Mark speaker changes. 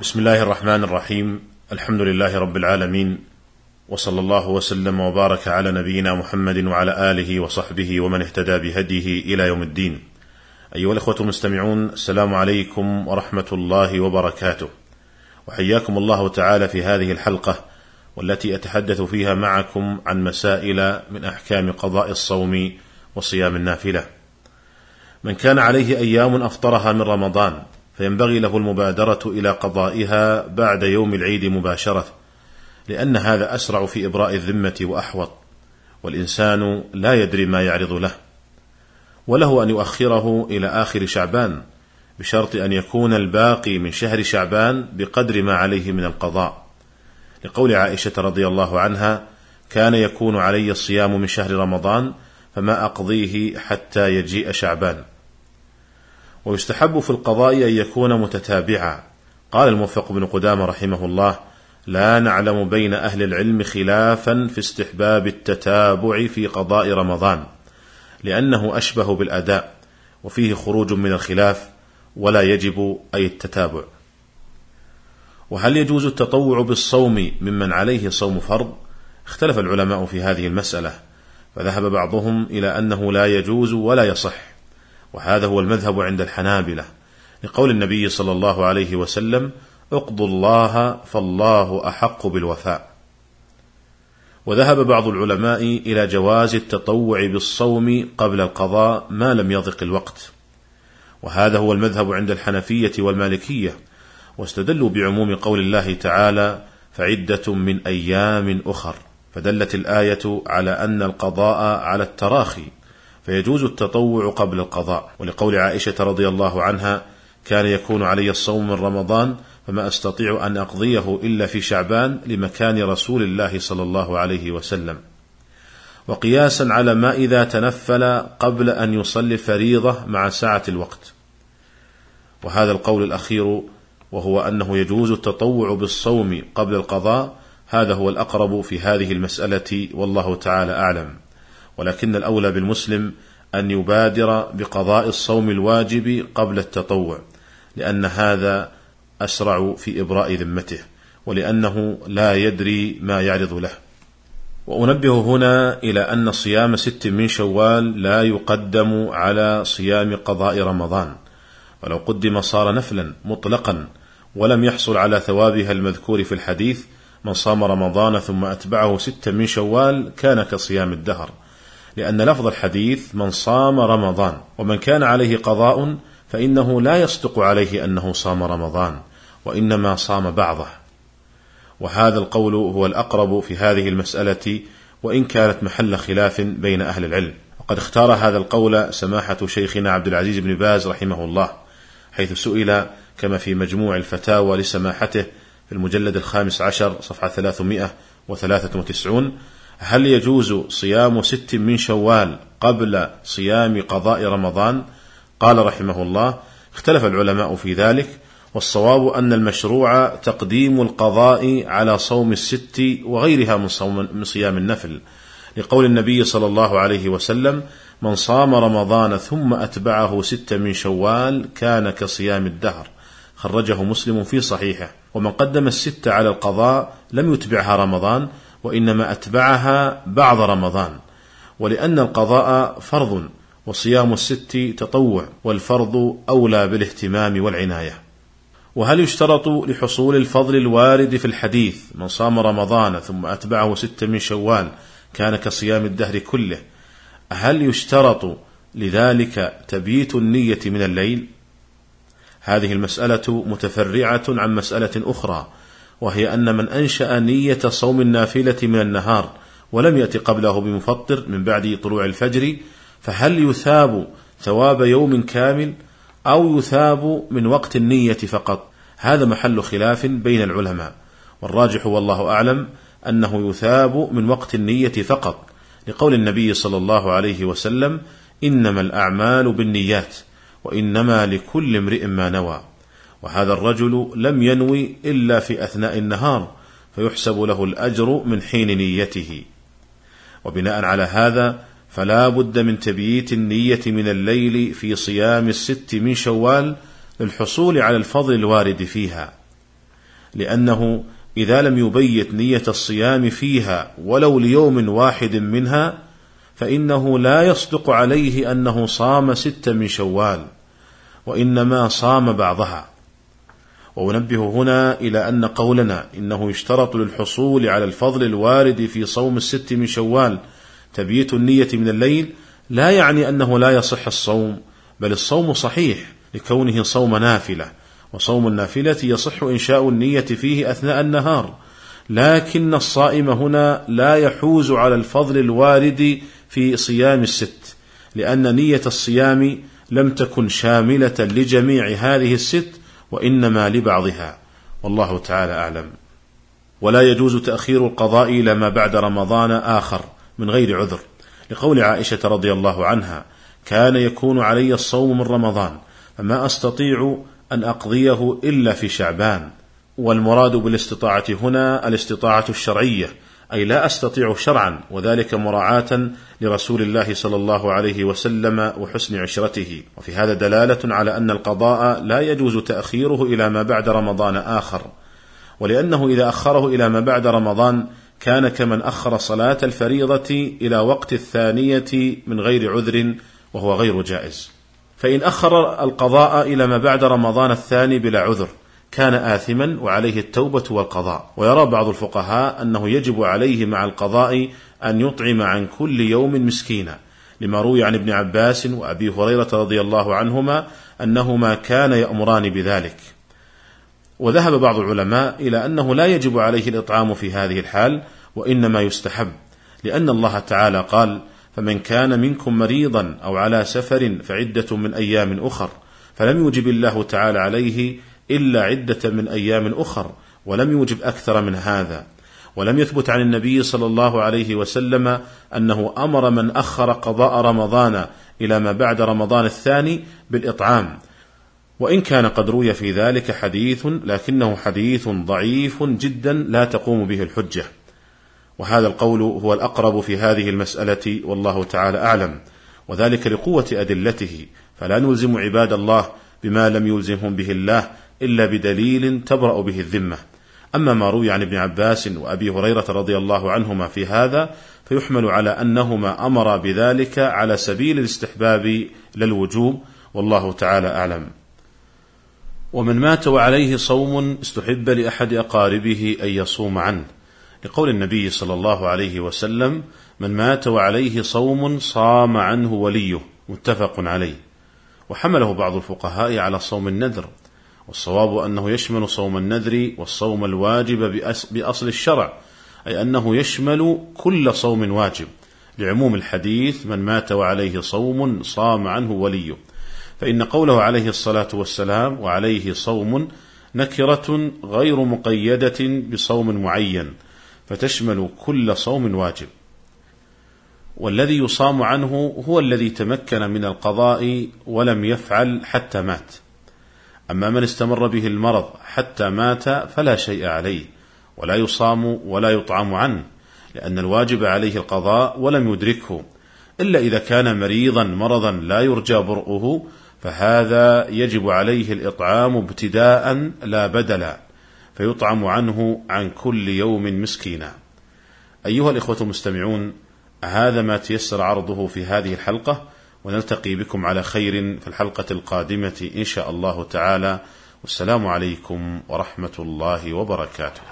Speaker 1: بسم الله الرحمن الرحيم الحمد لله رب العالمين وصلى الله وسلم وبارك على نبينا محمد وعلى اله وصحبه ومن اهتدى بهديه إلى يوم الدين. ايها الاخوه المستمعون السلام عليكم ورحمه الله وبركاته. وحياكم الله تعالى في هذه الحلقة والتي اتحدث فيها معكم عن مسائل من احكام قضاء الصوم وصيام النافله. من كان عليه أيام افطرها من رمضان فينبغي له المبادرة إلى قضائها بعد يوم العيد مباشرة لأن هذا أسرع في إبراء الذمة وأحوط والإنسان لا يدري ما يعرض له. وله أن يؤخره إلى آخر شعبان بشرط أن يكون الباقي من شهر شعبان بقدر ما عليه من القضاء. لقول عائشة رضي الله عنها كان يكون علي الصيام من شهر رمضان فما أقضيه حتى يجيء شعبان ويستحب في القضاء أن يكون متتابعا. قال الموفق بن قدامة رحمه الله لا نعلم بين أهل العلم خلافا في استحباب التتابع في قضاء رمضان لأنه أشبه بالأداء وفيه خروج من الخلاف ولا يجب أي التتابع. وهل يجوز التطوع بالصوم ممن عليه صوم فرض؟ اختلف العلماء في هذه المسألة فذهب بعضهم إلى أنه لا يجوز ولا يصح. وهذا هو المذهب عند الحنابلة. لقول النبي صلى الله عليه وسلم اقضوا الله فالله أحق بالوفاء. وذهب بعض العلماء إلى جواز التطوع بالصوم قبل القضاء ما لم يضق الوقت. وهذا هو المذهب عند الحنفية والمالكية. واستدلوا بعموم قول الله تعالى فعدة من أيام أخر. فدلت الآية على أن القضاء على التراخي. فيجوز التطوع قبل القضاء ولقول عائشة رضي الله عنها كان يكون علي الصوم من رمضان فما أستطيع أن أقضيه إلا في شعبان لمكان رسول الله صلى الله عليه وسلم. وقياسا على ما إذا تنفل قبل أن يصلي الفريضه مع ساعة الوقت. وهذا القول الأخير وهو أنه يجوز التطوع بالصوم قبل القضاء هذا هو الأقرب في هذه المسألة والله تعالى أعلم. ولكن الأولى بالمسلم أن يبادر بقضاء الصوم الواجب قبل التطوع لأن هذا أسرع في إبراء ذمته ولأنه لا يدري ما يعرض له. وأنبه هنا إلى أن صيام ست من شوال لا يقدم على صيام قضاء رمضان ولو قدم صار نفلا مطلقا ولم يحصل على ثوابها المذكور في الحديث من صام رمضان ثم أتبعه ستا من شوال كان كصيام الدهر. لأن لفظ الحديث من صام رمضان ومن كان عليه قضاء فإنه لا يصدق عليه أنه صام رمضان وإنما صام بعضه. وهذا القول هو الأقرب في هذه المسألة وإن كانت محل خلاف بين أهل العلم. وقد اختار هذا القول سماحة شيخنا عبد العزيز بن باز رحمه الله حيث سئل كما في مجموع الفتاوى لسماحته في المجلد الخامس عشر صفحة 393 هل يجوز صيام ست من شوال قبل صيام قضاء رمضان؟ قال رحمه الله اختلف العلماء في ذلك والصواب أن المشروع تقديم القضاء على صوم الست وغيرها من صوم من صيام النفل. لقول النبي صلى الله عليه وسلم من صام رمضان ثم أتبعه ست من شوال كان كصيام الدهر خرجه مسلم في صحيحه ومن قدم الست على القضاء لم يتبعها رمضان وإنما أتبعها بعض رمضان ولأن القضاء فرض وصيام الست تطوع والفرض أولى بالاهتمام والعناية. وهل يشترط لحصول الفضل الوارد في الحديث من صام رمضان ثم أتبعه ست من شوال كان كصيام الدهر كله هل يشترط لذلك تبييت النية من الليل؟ هذه المسألة متفرعة عن مسألة أخرى وهي أن من أنشأ نية صوم النافلة من النهار ولم يأت قبله بمفطر من بعد طلوع الفجر فهل يثاب ثواب يوم كامل أو يثاب من وقت النية فقط؟ هذا محل خلاف بين العلماء. والراجح والله أعلم أنه يثاب من وقت النية فقط. لقول النبي صلى الله عليه وسلم إنما الأعمال بالنيات وإنما لكل امرئ ما نوى. وهذا الرجل لم ينوي إلا في أثناء النهار فيحسب له الأجر من حين نيته. وبناء على هذا فلا بد من تبييت النية من الليل في صيام الست من شوال للحصول على الفضل الوارد فيها. لأنه إذا لم يبيت نية الصيام فيها ولو ليوم واحد منها فإنه لا يصدق عليه أنه صام ست من شوال وإنما صام بعضها. وأنبه هنا إلى أن قولنا إنه يشترط للحصول على الفضل الوارد في صوم الست من شوال تبييت النية من الليل لا يعني أنه لا يصح الصوم بل الصوم صحيح لكونه صوم نافلة وصوم النافلة يصح إنشاء النية فيه أثناء النهار لكن الصائم هنا لا يحوز على الفضل الوارد في صيام الست لأن نية الصيام لم تكن شاملة لجميع هذه الست وإنما لبعضها. والله تعالى أعلم. ولا يجوز تأخير القضاء إلى ما بعد رمضان آخر من غير عذر. لقول عائشة رضي الله عنها كان يكون علي الصوم من رمضان فما أستطيع أن أقضيه إلا في شعبان. والمراد بالاستطاعة هنا الاستطاعة الشرعية أي لا أستطيع شرعا وذلك مراعاة لرسول الله صلى الله عليه وسلم وحسن عشرته. وفي هذا دلالة على أن القضاء لا يجوز تأخيره إلى ما بعد رمضان آخر. ولأنه إذا أخره إلى ما بعد رمضان كان كمن أخر صلاة الفريضة إلى وقت الثانية من غير عذر وهو غير جائز. فإن أخر القضاء إلى ما بعد رمضان الثاني بلا عذر كان آثما وعليه التوبة والقضاء. ويرى بعض الفقهاء أنه يجب عليه مع القضاء أن يطعم عن كل يوم مسكينا لما روي عن ابن عباس وأبي هريرة رضي الله عنهما أنهما كان يأمران بذلك. وذهب بعض العلماء إلى أنه لا يجب عليه الإطعام في هذه الحال وإنما يستحب لأن الله تعالى قال فمن كان منكم مريضا أو على سفر فعدة من أيام أخر فلم يوجب الله تعالى عليه إلا عدة من أيام أخر ولم يوجب أكثر من هذا. ولم يثبت عن النبي صلى الله عليه وسلم أنه أمر من أخر قضاء رمضان إلى ما بعد رمضان الثاني بالإطعام. وإن كان قد روي في ذلك حديث لكنه حديث ضعيف جدا لا تقوم به الحجة. وهذا القول هو الأقرب في هذه المسألة والله تعالى أعلم. وذلك لقوة أدلته فلا نلزم عباد الله بما لم يلزمهم به الله إلا بدليل تبرأ به الذمة. أما ما روي عن ابن عباس وأبي هريرة رضي الله عنهما في هذا فيحمل على أنهما أمرا بذلك على سبيل الاستحباب للوجوب. والله تعالى أعلم. ومن مات وعليه صوم استحب لأحد أقاربه أن يصوم عنه. لقول النبي صلى الله عليه وسلم من مات وعليه صوم صام عنه وليه. متفق عليه. وحمله بعض الفقهاء على صوم النذر. والصواب أنه يشمل صوم النذر والصوم الواجب بأصل الشرع أي أنه يشمل كل صوم واجب لعموم الحديث من مات وعليه صوم صام عنه وليه. فإن قوله عليه الصلاة والسلام وعليه صوم نكرة غير مقيدة بصوم معين فتشمل كل صوم واجب. والذي يصام عنه هو الذي تمكن من القضاء ولم يفعل حتى مات. أما من استمر به المرض حتى مات فلا شيء عليه ولا يصام ولا يطعم عنه لأن الواجب عليه القضاء ولم يدركه. إلا إذا كان مريضا مرضا لا يرجى برؤه فهذا يجب عليه الإطعام ابتداء لا بدلا فيطعم عنه عن كل يوم مسكينا. أيها الإخوة المستمعون هذا ما تيسر عرضه في هذه الحلقة. ونلتقي بكم على خير في الحلقة القادمة إن شاء الله تعالى. والسلام عليكم ورحمة الله وبركاته.